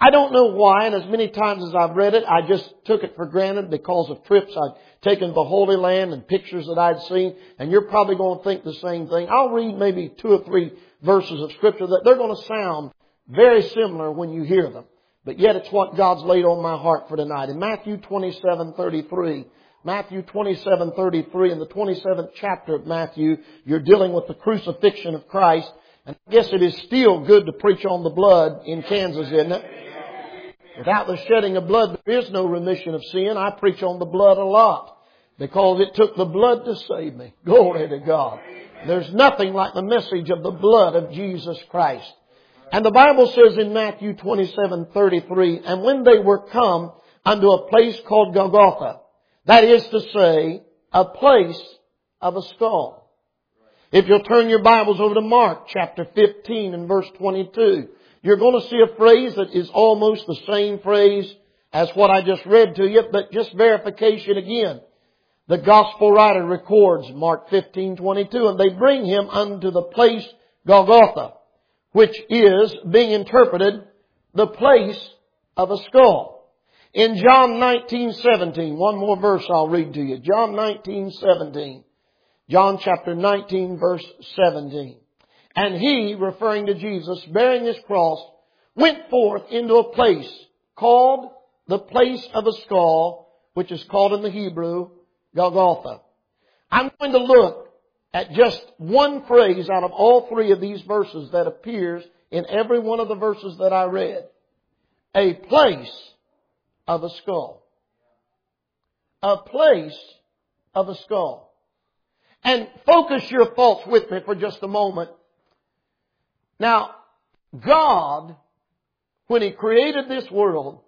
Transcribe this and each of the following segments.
I don't know why, and as many times as I've read it, I just took it for granted because of trips I'd taken to the Holy Land and pictures that I'd seen, and you're probably going to think the same thing. I'll read maybe two or three verses of Scripture that they're going to sound very similar when you hear them. But yet it's what God's laid on my heart for tonight. In Matthew 27:33, Matthew 27:33 in the 27th chapter of Matthew, you're dealing with the crucifixion of Christ. And I guess it is still good to preach on the blood in Kansas, isn't it? Without the shedding of blood, there is no remission of sin. I preach on the blood a lot because it took the blood to save me. Glory to God. There's nothing like the message of the blood of Jesus Christ. And the Bible says in Matthew 27:33, and when they were come unto a place called Golgotha, that is to say, a place of a skull. If you'll turn your Bibles over to Mark chapter 15 and verse 22, you're going to see a phrase that is almost the same phrase as what I just read to you, but just verification again. The gospel writer records Mark 15:22 and they bring him unto the place Golgotha, which is being interpreted the place of a skull. In John 19:17, one more verse I'll read to you. John 19:17. John chapter 19 verse 17. And he, referring to Jesus, bearing his cross, went forth into a place called the place of a skull, which is called in the Hebrew Golgotha. I'm going to look at just one phrase out of all three of these verses that appears in every one of the verses that I read. A place of a skull. A place of a skull. And focus your thoughts with me for just a moment now, God, when He created this world,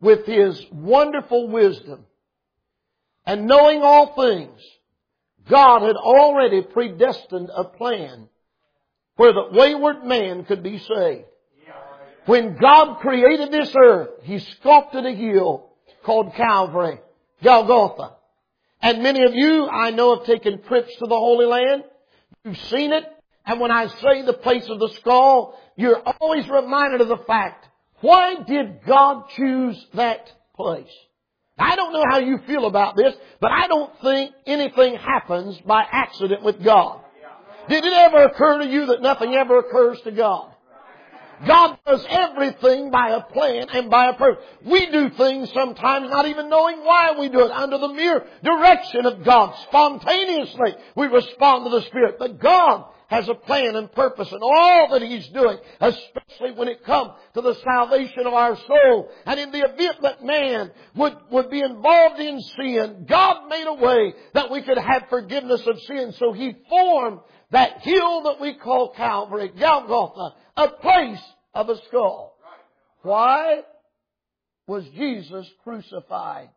with His wonderful wisdom, and knowing all things, God had already predestined a plan where the wayward man could be saved. When God created this earth, He sculpted a hill called Calvary, Golgotha. And many of you, I know, have taken trips to the Holy Land. You've seen it. And when I say the place of the skull, you're always reminded of the fact, why did God choose that place? I don't know how you feel about this, but I don't think anything happens by accident with God. Did it ever occur to you that nothing ever occurs to God? God does everything by a plan and by a purpose. We do things sometimes not even knowing why we do it under the mere direction of God. Spontaneously we respond to the Spirit. But God has a plan and purpose in all that He's doing, especially when it comes to the salvation of our soul. And in the event that man would, would be involved in sin, God made a way that we could have forgiveness of sin. So He formed that hill that we call Calvary, Golgotha, a place of a skull. Why was Jesus crucified?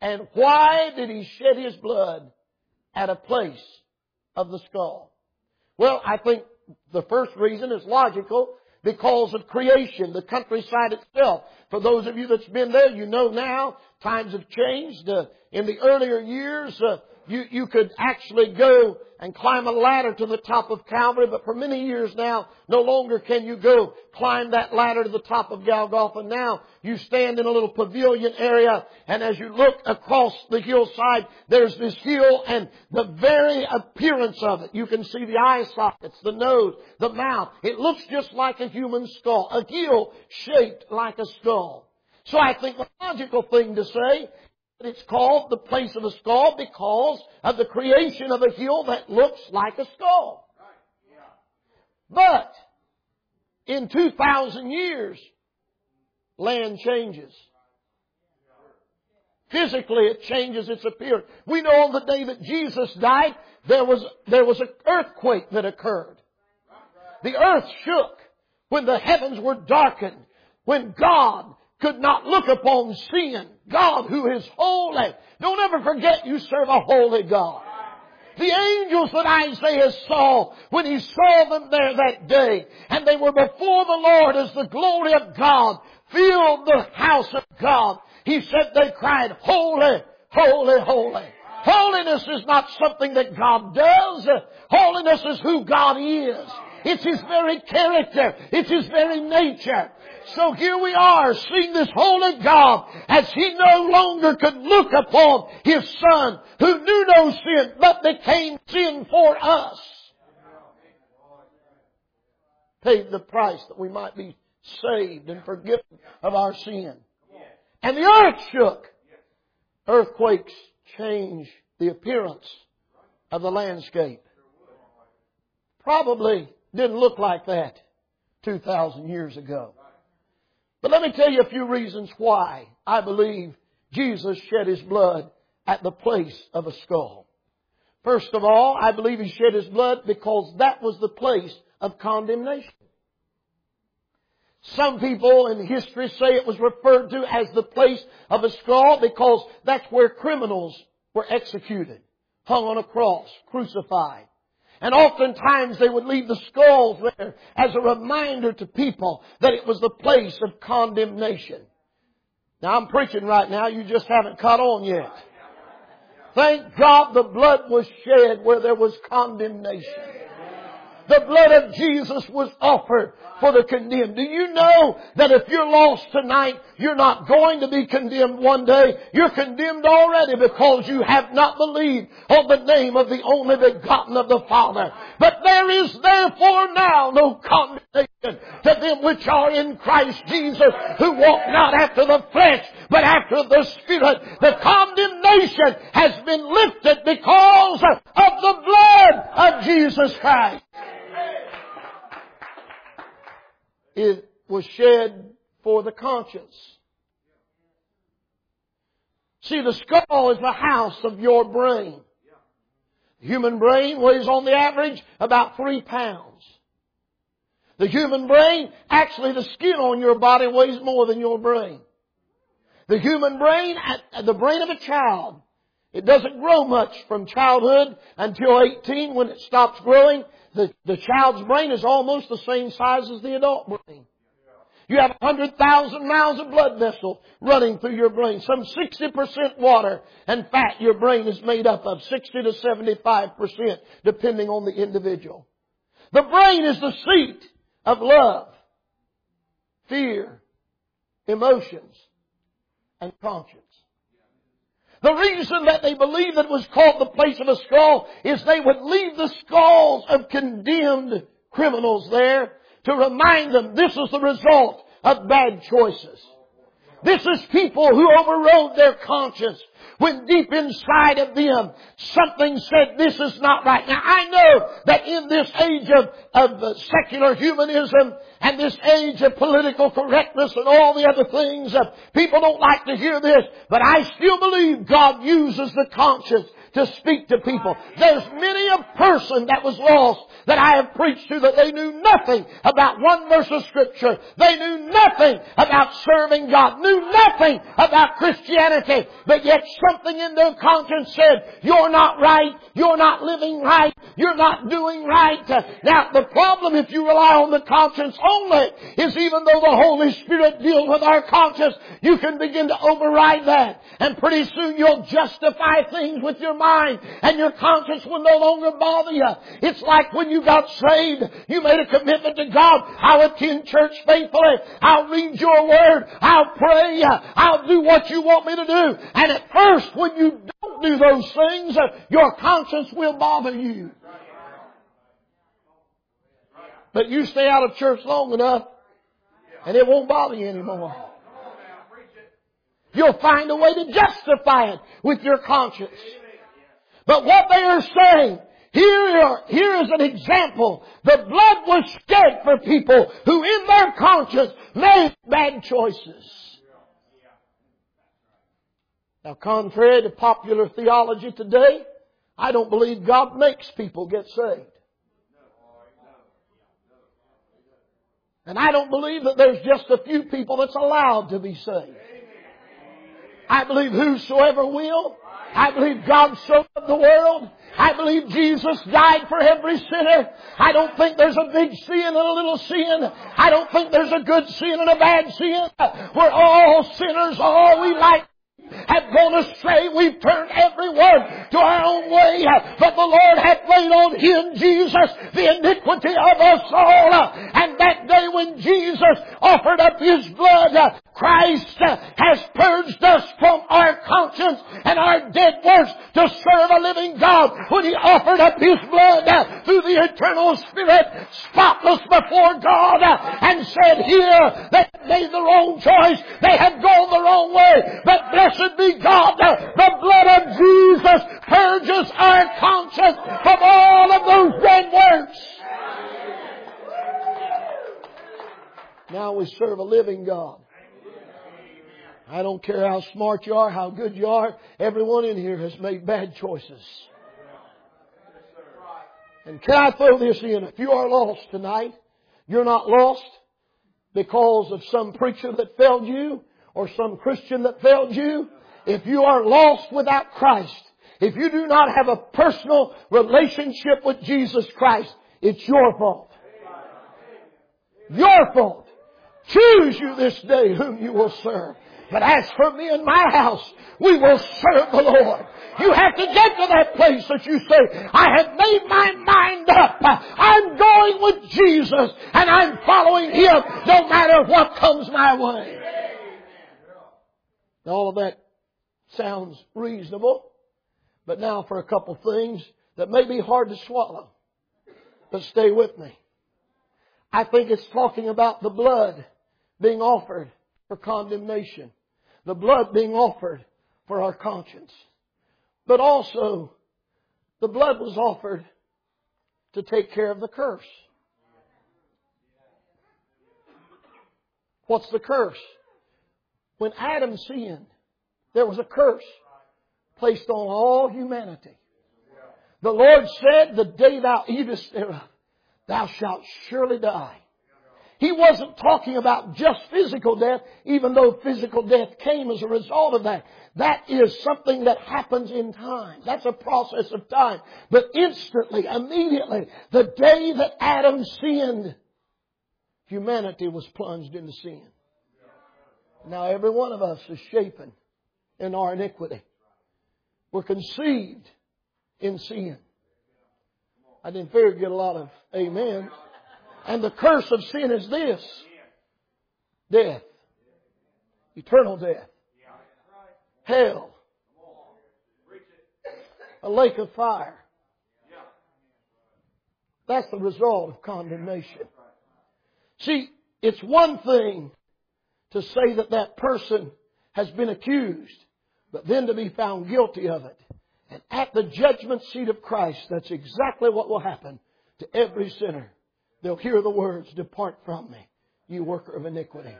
And why did He shed His blood at a place of the skull? Well, I think the first reason is logical because of creation, the countryside itself. For those of you that's been there, you know now times have changed. Uh, in the earlier years, uh, you, you could actually go and climb a ladder to the top of Calvary, but for many years now, no longer can you go climb that ladder to the top of Golgotha. Now, you stand in a little pavilion area, and as you look across the hillside, there's this hill, and the very appearance of it, you can see the eye sockets, the nose, the mouth. It looks just like a human skull, a hill shaped like a skull. So I think the logical thing to say it's called the place of a skull because of the creation of a hill that looks like a skull. But in 2,000 years, land changes. Physically, it changes its appearance. We know on the day that Jesus died, there was, there was an earthquake that occurred. The earth shook when the heavens were darkened, when God could not look upon sin. God who is holy. Don't ever forget you serve a holy God. The angels that Isaiah saw when he saw them there that day, and they were before the Lord as the glory of God filled the house of God. He said they cried, Holy, holy, holy. Holiness is not something that God does. Holiness is who God is. It's His very character. It's His very nature. So here we are, seeing this holy God as He no longer could look upon His Son who knew no sin but became sin for us. Paid the price that we might be saved and forgiven of our sin. And the earth shook. Earthquakes change the appearance of the landscape. Probably didn't look like that 2,000 years ago. But let me tell you a few reasons why I believe Jesus shed His blood at the place of a skull. First of all, I believe He shed His blood because that was the place of condemnation. Some people in history say it was referred to as the place of a skull because that's where criminals were executed, hung on a cross, crucified. And oftentimes they would leave the skulls there as a reminder to people that it was the place of condemnation. Now I'm preaching right now, you just haven't caught on yet. Thank God the blood was shed where there was condemnation. The blood of Jesus was offered for the condemned. Do you know that if you're lost tonight, you're not going to be condemned one day. You're condemned already because you have not believed on the name of the only begotten of the Father. But there is therefore now no condemnation to them which are in Christ Jesus who walk not after the flesh but after the Spirit. The condemnation has been lifted because of the blood of Jesus Christ. It was shed for the conscience. See, the skull is the house of your brain. The human brain weighs on the average about three pounds. The human brain, actually the skin on your body weighs more than your brain. The human brain, uh, the brain of a child, it doesn't grow much from childhood until 18 when it stops growing. The, the child's brain is almost the same size as the adult brain. You have 100,000 miles of blood vessel running through your brain. Some 60% water and fat your brain is made up of. 60 to 75% depending on the individual. The brain is the seat of love, fear, emotions, and conscience. The reason that they believed that it was called the place of a skull is they would leave the skulls of condemned criminals there to remind them this is the result of bad choices. This is people who overrode their conscience when deep inside of them something said this is not right. Now I know that in this age of, of secular humanism and this age of political correctness and all the other things, uh, people don't like to hear this, but I still believe God uses the conscience to speak to people. There's many a person that was lost that I have preached to that they knew nothing about one verse of scripture. They knew nothing about serving God, knew nothing about Christianity, but yet something in their conscience said, you're not right, you're not living right, you're not doing right. Now the problem if you rely on the conscience only is even though the Holy Spirit deals with our conscience, you can begin to override that. And pretty soon you'll justify things with your mind and your conscience will no longer bother you. It's like when you got saved, you made a commitment to God. I'll attend church faithfully. I'll read your word. I'll pray. I'll do what you want me to do. And at first when you don't do those things, your conscience will bother you. But you stay out of church long enough and it won't bother you anymore. You'll find a way to justify it with your conscience. But what they are saying, here, here is an example. The blood was shed for people who in their conscience made bad choices. Now contrary to popular theology today, I don't believe God makes people get saved. And I don't believe that there's just a few people that's allowed to be saved. I believe whosoever will. I believe God so loved the world. I believe Jesus died for every sinner. I don't think there's a big sin and a little sin. I don't think there's a good sin and a bad sin. We're all sinners. All we like have gone astray. We've turned everyone to our own way. But the Lord hath laid on Him, Jesus, the iniquity of us all. And that day when Jesus offered up His blood, Christ has purged us from our conscience and our dead works to serve a living God when He offered up His blood through the eternal Spirit, spotless before God, and said here they made the wrong choice. They have gone the wrong way. But blessed be God, the blood of Jesus purges our conscience from all of those dead works. Now we serve a living God. I don't care how smart you are, how good you are, everyone in here has made bad choices. And can I throw this in? If you are lost tonight, you're not lost because of some preacher that failed you or some Christian that failed you. If you are lost without Christ, if you do not have a personal relationship with Jesus Christ, it's your fault. Your fault. Choose you this day whom you will serve. But as for me and my house, we will serve the Lord. You have to get to that place that you say, I have made my mind up. I'm going with Jesus and I'm following Him no matter what comes my way. All of that sounds reasonable. But now for a couple things that may be hard to swallow. But stay with me. I think it's talking about the blood being offered for condemnation. The blood being offered for our conscience. But also, the blood was offered to take care of the curse. What's the curse? When Adam sinned, there was a curse placed on all humanity. The Lord said, the day thou eatest thereof, thou shalt surely die. He wasn't talking about just physical death, even though physical death came as a result of that. That is something that happens in time. That's a process of time. But instantly, immediately, the day that Adam sinned, humanity was plunged into sin. Now every one of us is shapen in our iniquity. We're conceived in sin. I didn't figure get a lot of amen. And the curse of sin is this. Death. Eternal death. Hell. A lake of fire. That's the result of condemnation. See, it's one thing to say that that person has been accused, but then to be found guilty of it. And at the judgment seat of Christ, that's exactly what will happen to every sinner. They'll hear the words, Depart from me, you worker of iniquity.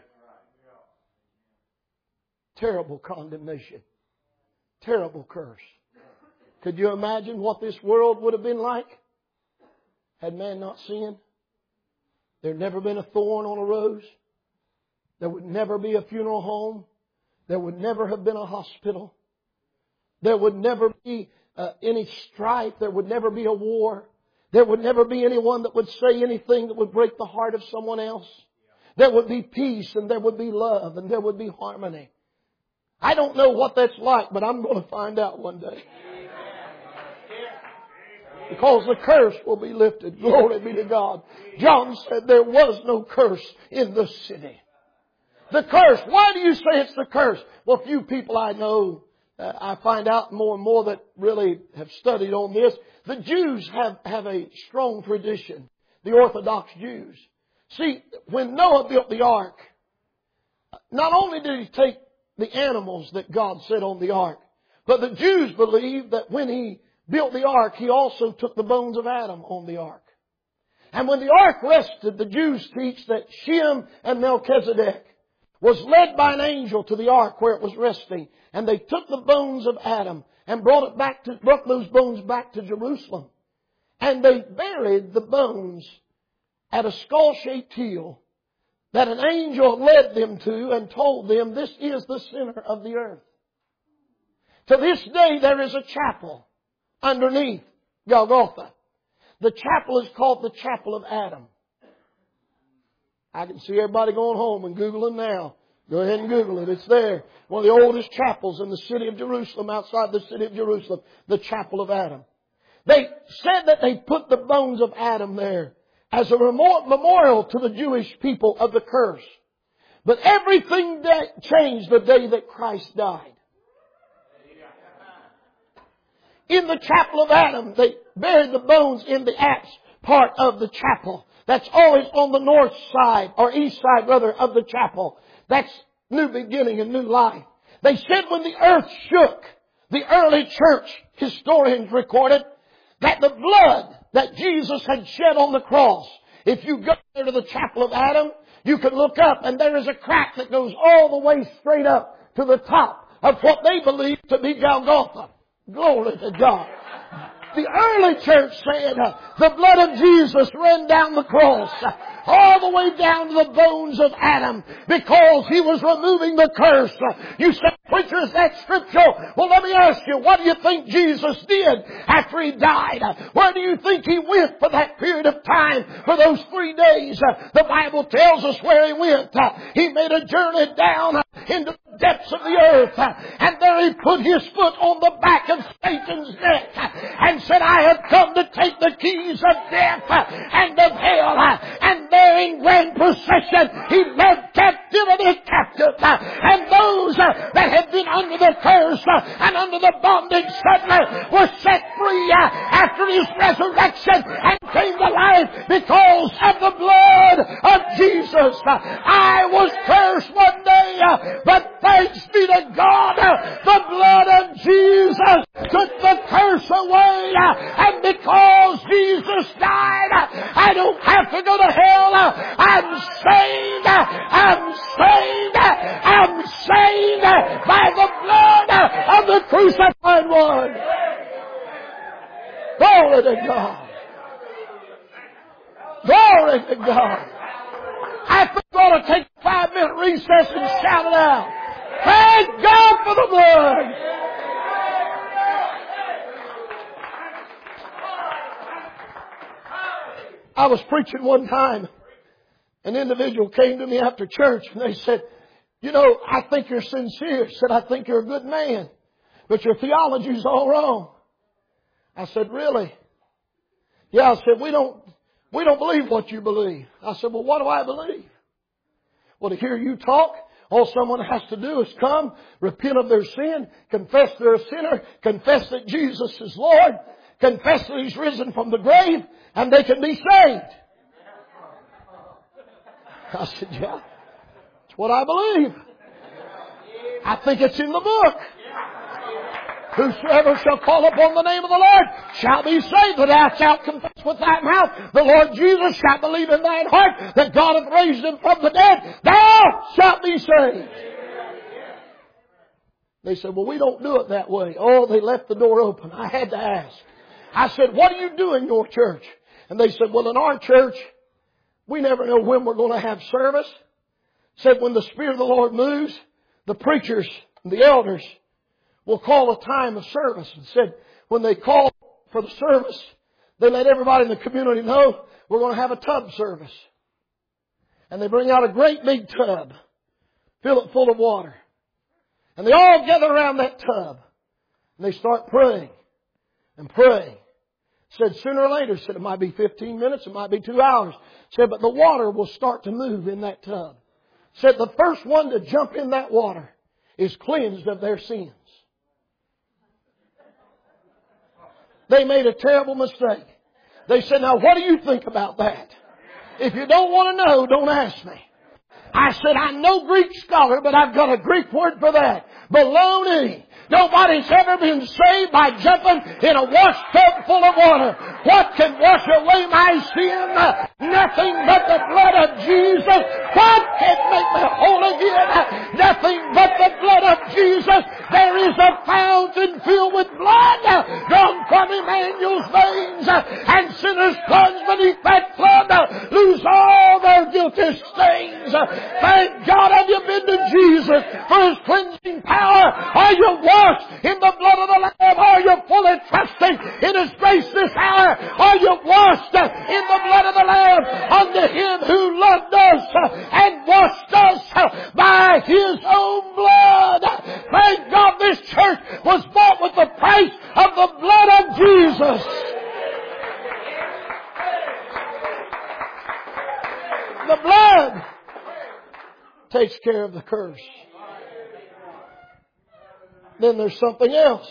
Terrible condemnation. Terrible curse. Could you imagine what this world would have been like had man not sinned? There'd never been a thorn on a rose. There would never be a funeral home. There would never have been a hospital. There would never be uh, any strife. There would never be a war. There would never be anyone that would say anything that would break the heart of someone else. There would be peace and there would be love and there would be harmony. I don't know what that's like, but I'm going to find out one day. Because the curse will be lifted. Glory be to God. John said there was no curse in the city. The curse. Why do you say it's the curse? Well, few people I know, uh, I find out more and more that really have studied on this. The Jews have, have a strong tradition. The Orthodox Jews. See, when Noah built the ark, not only did he take the animals that God set on the ark, but the Jews believed that when he built the ark, he also took the bones of Adam on the ark. And when the ark rested, the Jews teach that Shem and Melchizedek was led by an angel to the ark where it was resting, and they took the bones of Adam and brought it back to, brought those bones back to Jerusalem. And they buried the bones at a skull-shaped hill that an angel led them to and told them this is the center of the earth. To this day there is a chapel underneath Golgotha. The chapel is called the Chapel of Adam. I can see everybody going home and Googling now. Go ahead and Google it. It's there. One of the oldest chapels in the city of Jerusalem, outside the city of Jerusalem, the chapel of Adam. They said that they put the bones of Adam there as a memorial to the Jewish people of the curse. But everything that changed the day that Christ died. In the chapel of Adam, they buried the bones in the apse part of the chapel. That's always on the north side, or east side rather, of the chapel. That's new beginning and new life. They said when the earth shook, the early church historians recorded that the blood that Jesus had shed on the cross, if you go there to the chapel of Adam, you can look up and there is a crack that goes all the way straight up to the top of what they believe to be Golgotha. Glory to God. The early church said uh, the blood of Jesus ran down the cross uh, all the way down to the bones of Adam because he was removing the curse. You say, preacher, is that scriptural? Well, let me ask you, what do you think Jesus did after he died? Where do you think he went for that period of time, for those three days? The Bible tells us where he went. He made a journey down into the depths of the earth. And there he put his foot on the back of Satan's neck and said, I have come to take the keys of death and of hell. And there in grand procession, he led captivity captive. And those that had been under the curse and under the bondage suddenly were set free after his resurrection and came to life because of the blood of Jesus. I was cursed one day, but thanks be to God, the blood of Jesus took the curse away. And because Jesus died, I don't have to go to hell. I'm saved. I'm saved. I'm saved by the blood of the crucified one. Glory to God. Glory to God. I ought to take a five minute recess and shout it out. Thank God for the blood. I was preaching one time. An individual came to me after church and they said, you know, I think you're sincere. Said, I think you're a good man, but your theology's all wrong. I said, really? Yeah, I said, we don't, we don't believe what you believe. I said, well, what do I believe? Well, to hear you talk, all someone has to do is come, repent of their sin, confess they're a sinner, confess that Jesus is Lord, confess that He's risen from the grave, and they can be saved. I said, yeah, it's what I believe. I think it's in the book. Whosoever shall call upon the name of the Lord shall be saved. That thou shalt confess with thy mouth the Lord Jesus, shalt believe in thine heart that God hath raised him from the dead, thou shalt be saved. They said, well, we don't do it that way. Oh, they left the door open. I had to ask. I said, what do you do in your church? And they said, well, in our church, we never know when we're going to have service. Said when the Spirit of the Lord moves, the preachers, and the elders will call a time of service and said when they call for the service, they let everybody in the community know we're going to have a tub service. And they bring out a great big tub, fill it full of water. And they all gather around that tub. And they start praying and praying. Said sooner or later, said it might be 15 minutes, it might be two hours. Said, but the water will start to move in that tub. Said the first one to jump in that water is cleansed of their sins. They made a terrible mistake. They said, now what do you think about that? If you don't want to know, don't ask me. I said, I'm no Greek scholar, but I've got a Greek word for that. Baloney. Nobody's ever been saved by jumping in a wash tub full of water. What can wash away my sin? Nothing but the blood of Jesus. What can make me whole again? Nothing but the blood of Jesus. There is a fountain filled with blood drawn from Emmanuel's veins and sinners plunged beneath that flood lose all their guilty stains. Thank God have you been to Jesus for His cleansing power. Are you washed in the blood of the Lamb? Are you fully trusting in His grace this hour? Are you washed in the blood of the Lamb unto Him who loved us and washed us by by His own blood. Thank God this church was bought with the price of the blood of Jesus. The blood takes care of the curse. Then there's something else.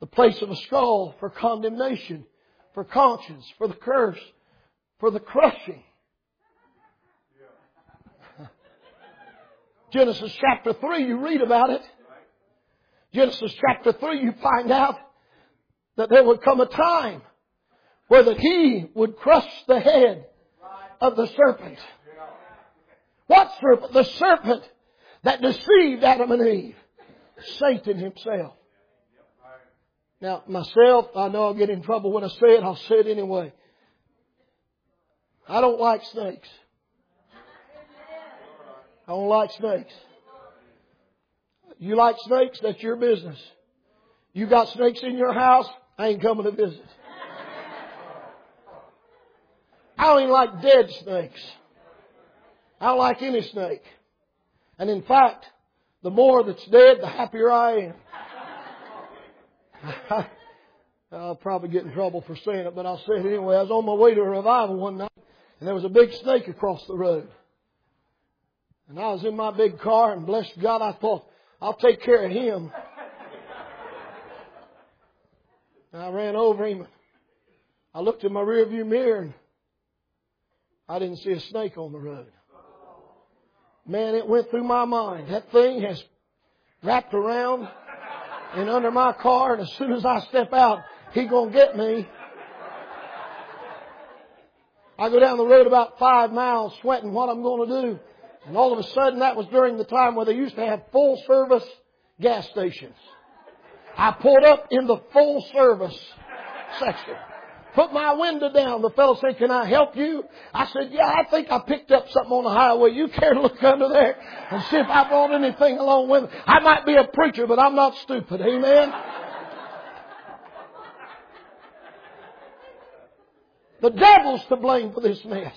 The place of a skull for condemnation, for conscience, for the curse, for the crushing. Genesis chapter 3, you read about it. Genesis chapter 3, you find out that there would come a time where that he would crush the head of the serpent. What serpent? The serpent that deceived Adam and Eve. Satan himself. Now, myself, I know I'll get in trouble when I say it, I'll say it anyway. I don't like snakes. I don't like snakes. You like snakes? That's your business. You got snakes in your house? I ain't coming to visit. I don't even like dead snakes. I don't like any snake. And in fact, the more that's dead, the happier I am. I'll probably get in trouble for saying it, but I'll say it anyway. I was on my way to a revival one night, and there was a big snake across the road. And I was in my big car, and bless God, I thought, I'll take care of him. And I ran over him. I looked in my rearview mirror, and I didn't see a snake on the road. Man, it went through my mind. That thing has wrapped around and under my car, and as soon as I step out, he gonna get me. I go down the road about five miles sweating what I'm gonna do. And all of a sudden, that was during the time where they used to have full service gas stations. I pulled up in the full service section. Put my window down. The fellow said, can I help you? I said, yeah, I think I picked up something on the highway. You care to look under there and see if I brought anything along with me? I might be a preacher, but I'm not stupid. Amen? The devil's to blame for this mess.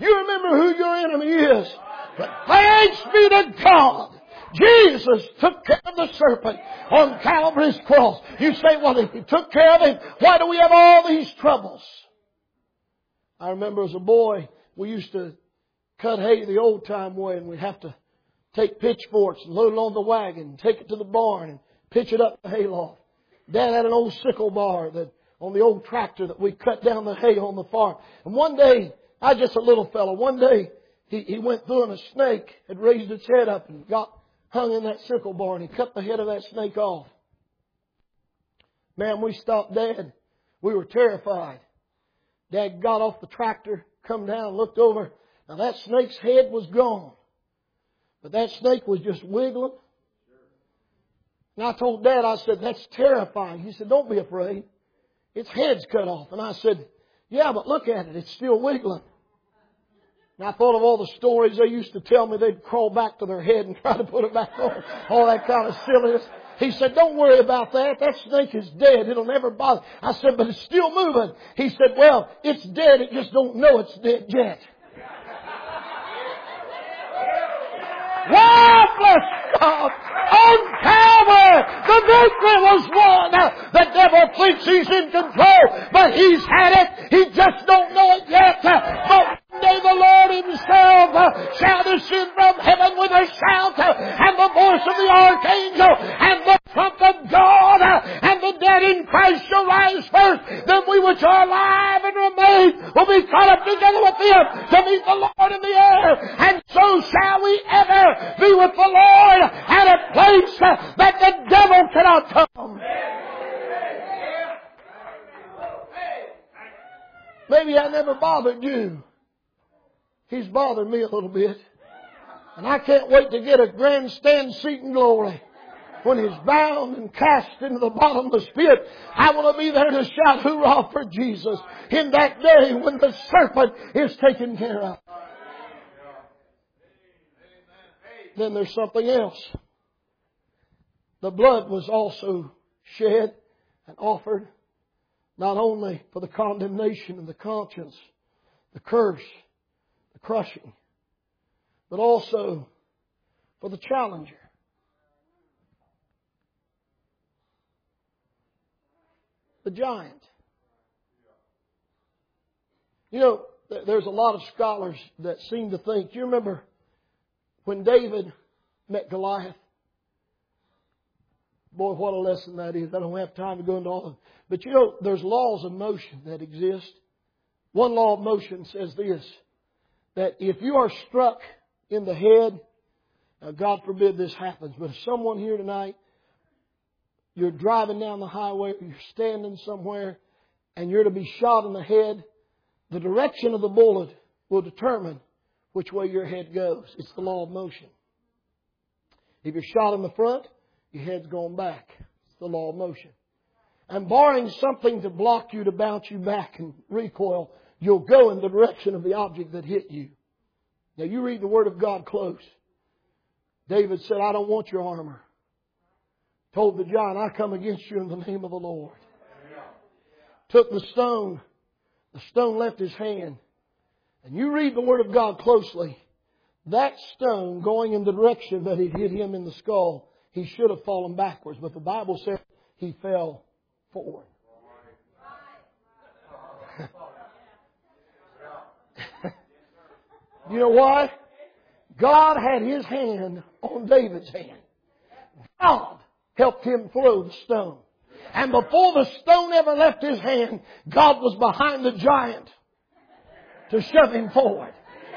You remember who your enemy is. But thanks be to God. Jesus took care of the serpent on Calvary's cross. You say, well, if he took care of him, why do we have all these troubles? I remember as a boy, we used to cut hay the old time way and we'd have to take pitchforks and load it on the wagon and take it to the barn and pitch it up the hayloft. Dad had an old sickle bar that on the old tractor that we cut down the hay on the farm. And one day, I just a little fellow, one day he, he went through and a snake had raised its head up and got hung in that sickle bar and he cut the head of that snake off. Man, we stopped dead. We were terrified. Dad got off the tractor, come down, looked over. Now that snake's head was gone. But that snake was just wiggling. And I told Dad, I said, that's terrifying. He said, don't be afraid. Its head's cut off. And I said, yeah, but look at it. It's still wiggling. And I thought of all the stories they used to tell me they'd crawl back to their head and try to put it back on. All that kind of silliness. He said, don't worry about that. That snake is dead. It'll never bother. I said, but it's still moving. He said, well, it's dead. It just don't know it's dead yet. Well, bless God. On Calvary, the victory was won. The devil thinks he's in control, but he's had it. He just don't know it yet. But day the Lord himself shall descend from heaven with a shout and the voice of the archangel and the trump of God and the dead in Christ shall rise first. Then we which are alive and remain will be caught up together with them to meet the Lord in the air. And so shall we ever be with the Lord at a place that the devil cannot come. Maybe I never bothered you. He's bothered me a little bit. And I can't wait to get a grandstand seat in glory. When he's bound and cast into the bottomless pit, I want to be there to shout hurrah for Jesus in that day when the serpent is taken care of. Then there's something else. The blood was also shed and offered not only for the condemnation of the conscience, the curse, crushing, but also for the challenger. The giant. You know, there's a lot of scholars that seem to think, you remember when David met Goliath? Boy, what a lesson that is. I don't have time to go into all of it. But you know, there's laws of motion that exist. One law of motion says this, that if you are struck in the head, God forbid this happens, but if someone here tonight, you're driving down the highway, you're standing somewhere, and you're to be shot in the head, the direction of the bullet will determine which way your head goes. It's the law of motion. If you're shot in the front, your head's going back. It's the law of motion. And barring something to block you to bounce you back and recoil, you'll go in the direction of the object that hit you. Now you read the Word of God close. David said, I don't want your armor. Told the giant, I come against you in the name of the Lord. Took the stone. The stone left his hand. And you read the Word of God closely. That stone going in the direction that it hit him in the skull he should have fallen backwards, but the Bible says he fell forward. you know why? God had his hand on David's hand. God helped him throw the stone. And before the stone ever left his hand, God was behind the giant to shove him forward.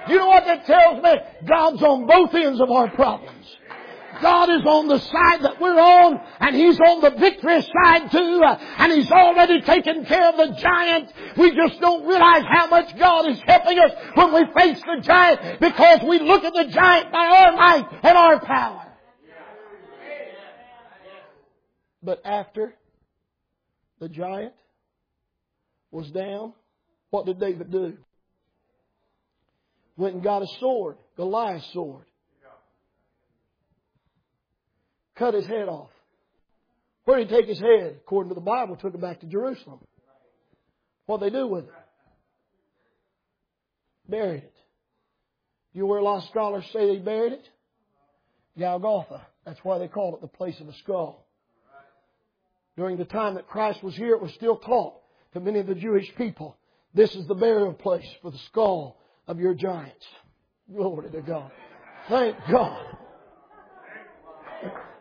You know what that tells me? God's on both ends of our problems. God is on the side that we're on, and He's on the victory side too, uh, and He's already taken care of the giant. We just don't realize how much God is helping us when we face the giant, because we look at the giant by our might and our power. But after the giant was down, what did David do? Went and got a sword, Goliath's sword cut his head off. Where did he take his head? According to the Bible, took it back to Jerusalem. What they do with it? Buried it. You where a lot of scholars say they buried it? Golgotha. That's why they call it the place of the skull. During the time that Christ was here, it was still taught to many of the Jewish people. This is the burial place for the skull of your giants. Glory to God. Thank God.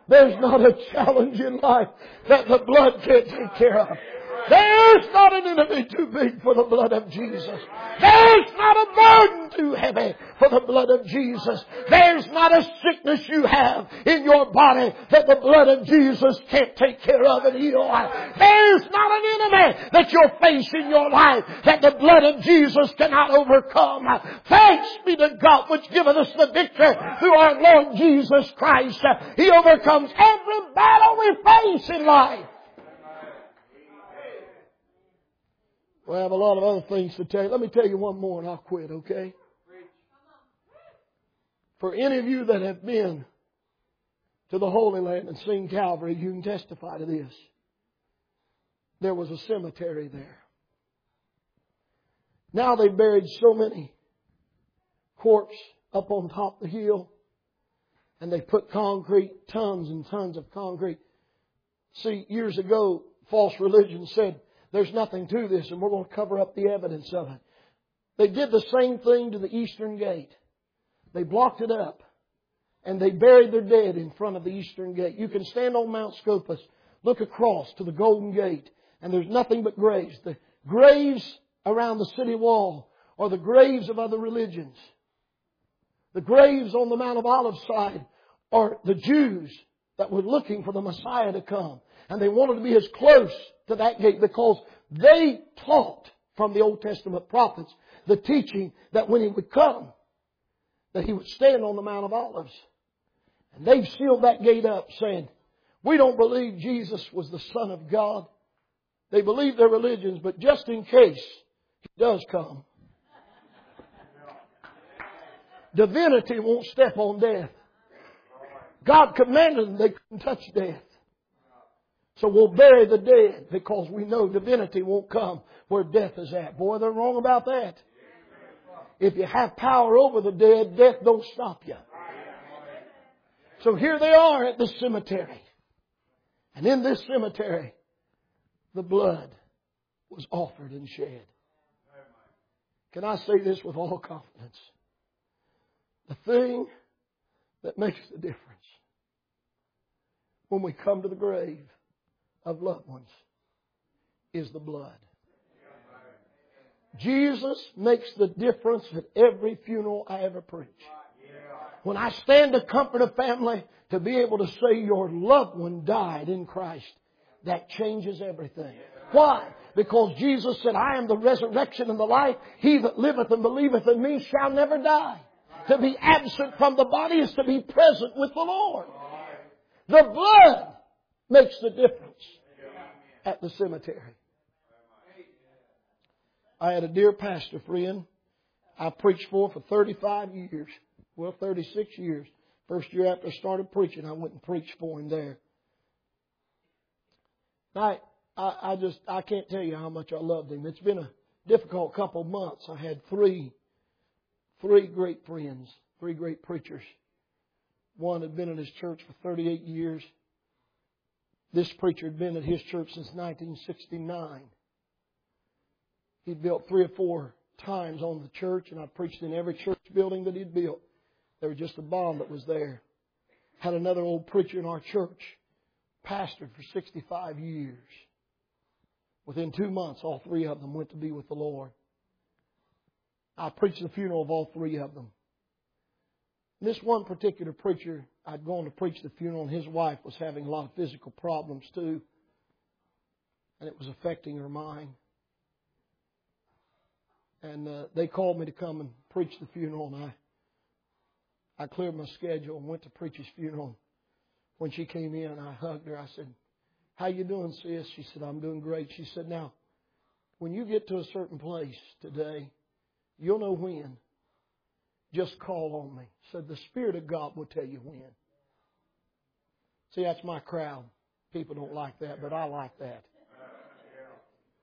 There's not a challenge in life that the blood can't take care of. There's not an enemy too big for the blood of Jesus. There's not a burden too heavy for the blood of Jesus. There's not a sickness you have in your body that the blood of Jesus can't take care of and heal. There's not an enemy that you'll face in your life that the blood of Jesus cannot overcome. Thanks be to God which giveth us the victory through our Lord Jesus Christ. He overcomes every battle we face in life. Well, I have a lot of other things to tell you. Let me tell you one more and I'll quit, okay? For any of you that have been to the Holy Land and seen Calvary, you can testify to this. There was a cemetery there. Now they buried so many corpses up on top of the hill and they put concrete, tons and tons of concrete. See, years ago, false religion said there's nothing to this and we're going to cover up the evidence of it. They did the same thing to the eastern gate. They blocked it up and they buried their dead in front of the eastern gate. You can stand on Mount Scopus, look across to the Golden Gate, and there's nothing but graves. The graves around the city wall are the graves of other religions. The graves on the Mount of Olives side are the Jews that were looking for the Messiah to come. And they wanted to be as close to that gate because they taught from the Old Testament prophets the teaching that when he would come, that he would stand on the Mount of Olives. And they've sealed that gate up saying, we don't believe Jesus was the Son of God. They believe their religions, but just in case he does come, divinity won't step on death. God commanded them they couldn't touch death. So we'll bury the dead because we know divinity won't come where death is at. Boy, they're wrong about that. If you have power over the dead, death don't stop you. So here they are at the cemetery. And in this cemetery, the blood was offered and shed. Can I say this with all confidence? The thing that makes the difference when we come to the grave of loved ones is the blood. Jesus makes the difference at every funeral I ever preach. When I stand to comfort a family, to be able to say your loved one died in Christ, that changes everything. Why? Because Jesus said, I am the resurrection and the life. He that liveth and believeth in me shall never die. To be absent from the body is to be present with the Lord. The blood makes the difference at the cemetery. I had a dear pastor friend I preached for for 35 years. Well, 36 years. First year after I started preaching, I went and preached for him there. I, I, I just, I can't tell you how much I loved him. It's been a difficult couple of months. I had three, three great friends, three great preachers. One had been in his church for 38 years. This preacher had been at his church since 1969. He'd built three or four times on the church, and I preached in every church building that he'd built. There was just a bomb that was there. Had another old preacher in our church, pastored for 65 years. Within two months, all three of them went to be with the Lord. I preached the funeral of all three of them. This one particular preacher, I'd gone to preach the funeral, and his wife was having a lot of physical problems too, and it was affecting her mind. And uh, they called me to come and preach the funeral, and I I cleared my schedule and went to preach his funeral. When she came in, I hugged her. I said, "How you doing, sis?" She said, "I'm doing great." She said, "Now, when you get to a certain place today, you'll know when." Just call on me. Said the Spirit of God will tell you when. See, that's my crowd. People don't like that, but I like that.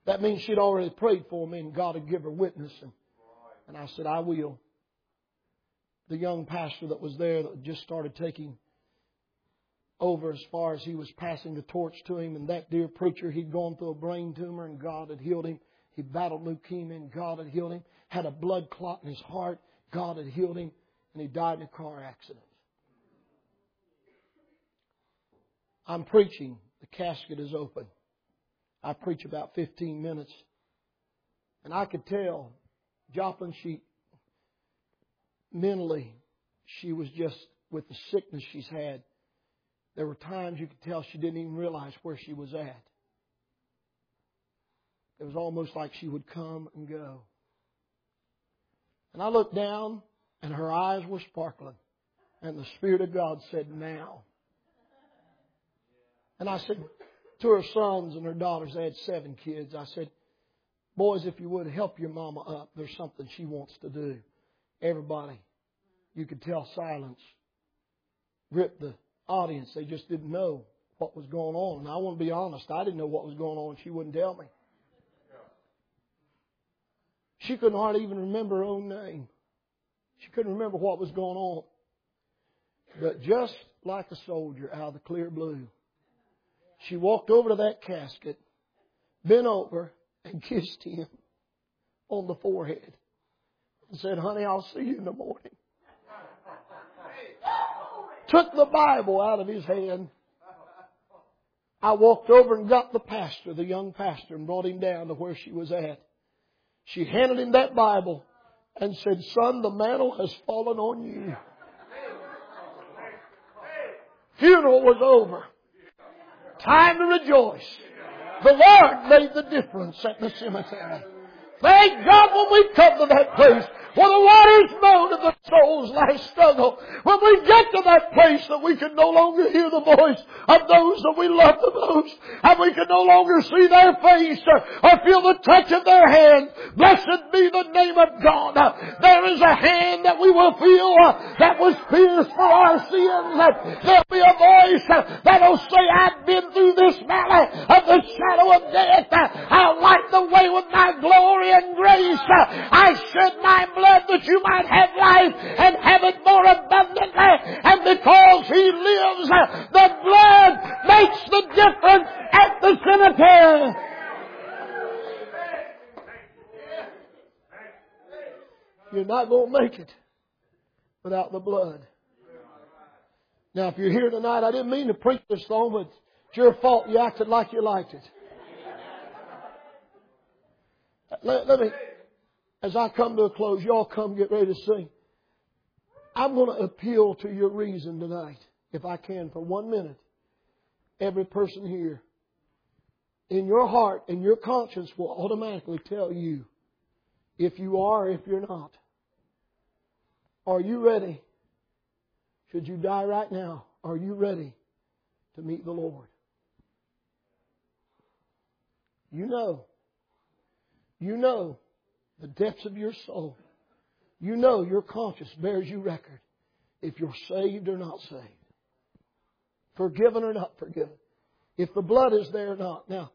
That means she'd already prayed for me and God would give her witness. And, and I said, I will. The young pastor that was there that just started taking over as far as he was passing the torch to him. And that dear preacher, he'd gone through a brain tumor and God had healed him. He battled leukemia and God had healed him. Had a blood clot in his heart God had healed him, and he died in a car accident. I'm preaching. The casket is open. I preach about 15 minutes. And I could tell Joplin, she mentally, she was just with the sickness she's had. There were times you could tell she didn't even realize where she was at. It was almost like she would come and go. And I looked down, and her eyes were sparkling. And the Spirit of God said, Now. And I said to her sons and her daughters, they had seven kids, I said, Boys, if you would, help your mama up. There's something she wants to do. Everybody, you could tell silence gripped the audience. They just didn't know what was going on. And I want to be honest, I didn't know what was going on. She wouldn't tell me. She couldn't hardly even remember her own name. She couldn't remember what was going on. But just like a soldier out of the clear blue, she walked over to that casket, bent over, and kissed him on the forehead and said, Honey, I'll see you in the morning. Took the Bible out of his hand. I walked over and got the pastor, the young pastor, and brought him down to where she was at. She handed him that Bible and said, Son, the mantle has fallen on you. Funeral was over. Time to rejoice. The Lord made the difference at the cemetery. Thank God when we come to that place where the waters moan and the soul's last struggle. When we get to that place that we can no longer hear the voice of those that we love the most, and we can no longer see their face or, feel the touch of their hand. Blessed be the name of God. There is a hand that we will feel that was pierced for our sins. There'll be a voice that'll say, I've been through this valley of the shadow of death. I'll light the way with my glory and grace. I shed my blood blood that you might have life and have it more abundantly. And because He lives. The blood makes the difference at the cemetery. You're not going to make it without the blood. Now, if you're here tonight, I didn't mean to preach this song, but it's your fault you acted like you liked it. Let, let me, as I come to a close, y'all come get ready to sing. I'm going to appeal to your reason tonight, if I can, for one minute. Every person here, in your heart and your conscience will automatically tell you if you are, if you're not. Are you ready? Should you die right now, are you ready to meet the Lord? You know. You know the depths of your soul. You know your conscience bears you record if you're saved or not saved. Forgiven or not forgiven. If the blood is there or not. Now,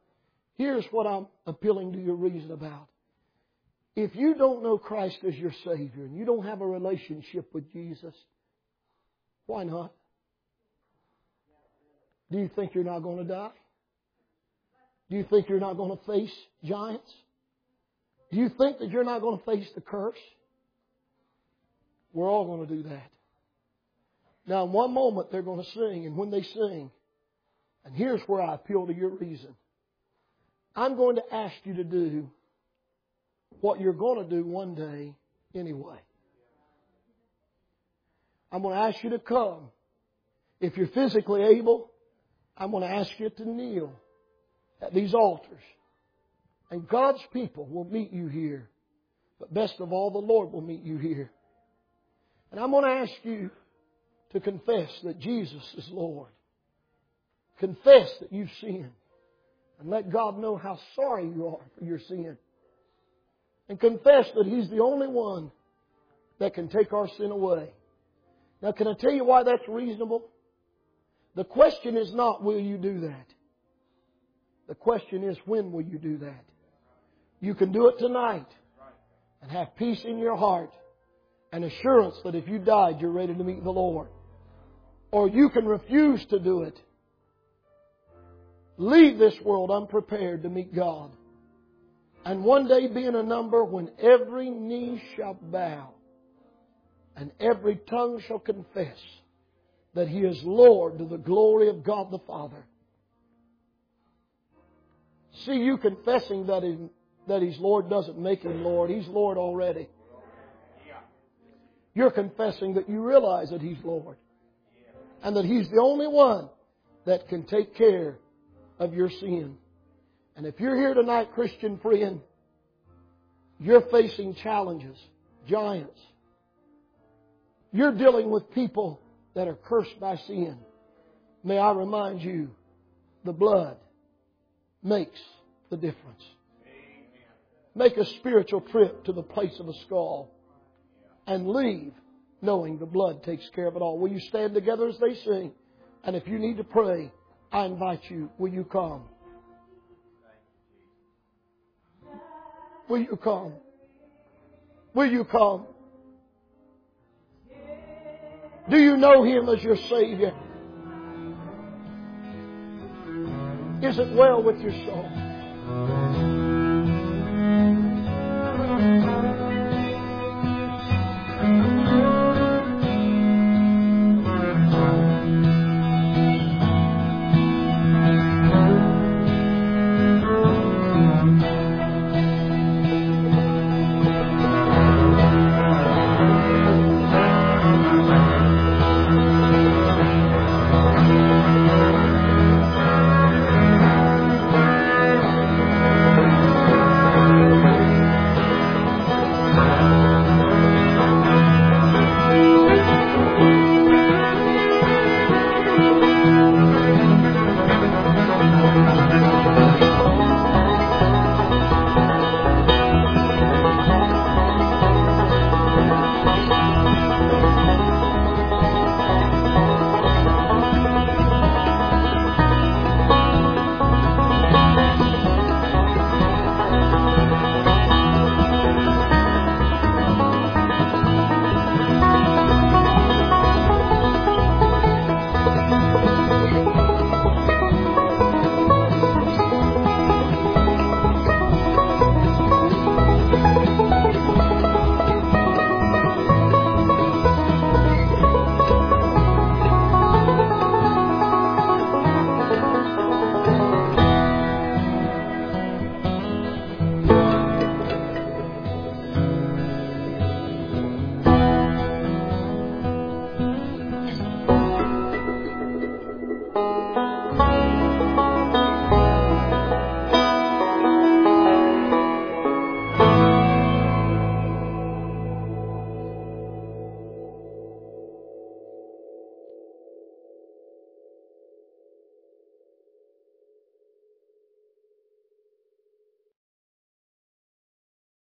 here's what I'm appealing to your reason about. If you don't know Christ as your Savior and you don't have a relationship with Jesus, why not? Do you think you're not going to die? Do you think you're not going to face giants? Do you think that you're not going to face the curse? We're all going to do that. Now, in one moment, they're going to sing, and when they sing, and here's where I appeal to your reason. I'm going to ask you to do what you're going to do one day anyway. I'm going to ask you to come. If you're physically able, I'm going to ask you to kneel at these altars. And God's people will meet you here. But best of all, the Lord will meet you here. And I'm going to ask you to confess that Jesus is Lord. Confess that you've sinned. And let God know how sorry you are for your sin and confess that He's the only one that can take our sin away. Now, can I tell you why that's reasonable? The question is not, will you do that? The question is, when will you do that? You can do it tonight and have peace in your heart and assurance that if you died, you're ready to meet the Lord. Or you can refuse to do it. Leave this world unprepared to meet God. And one day be in a number when every knee shall bow and every tongue shall confess that He is Lord to the glory of God the Father. See, you confessing that, he, that He's Lord doesn't make Him Lord. He's Lord already. You're confessing that you realize that He's Lord. And that He's the only one that can take care of your sin. And if you're here tonight, Christian friend, you're facing challenges, giants. You're dealing with people that are cursed by sin. May I remind you, the blood makes the difference. Make a spiritual trip to the place of a skull and leave knowing the blood takes care of it all. Will you stand together as they sing? And if you need to pray, I invite you, will you come? Will you come? Will you come? Do you know Him as your Savior? Is it well with your soul?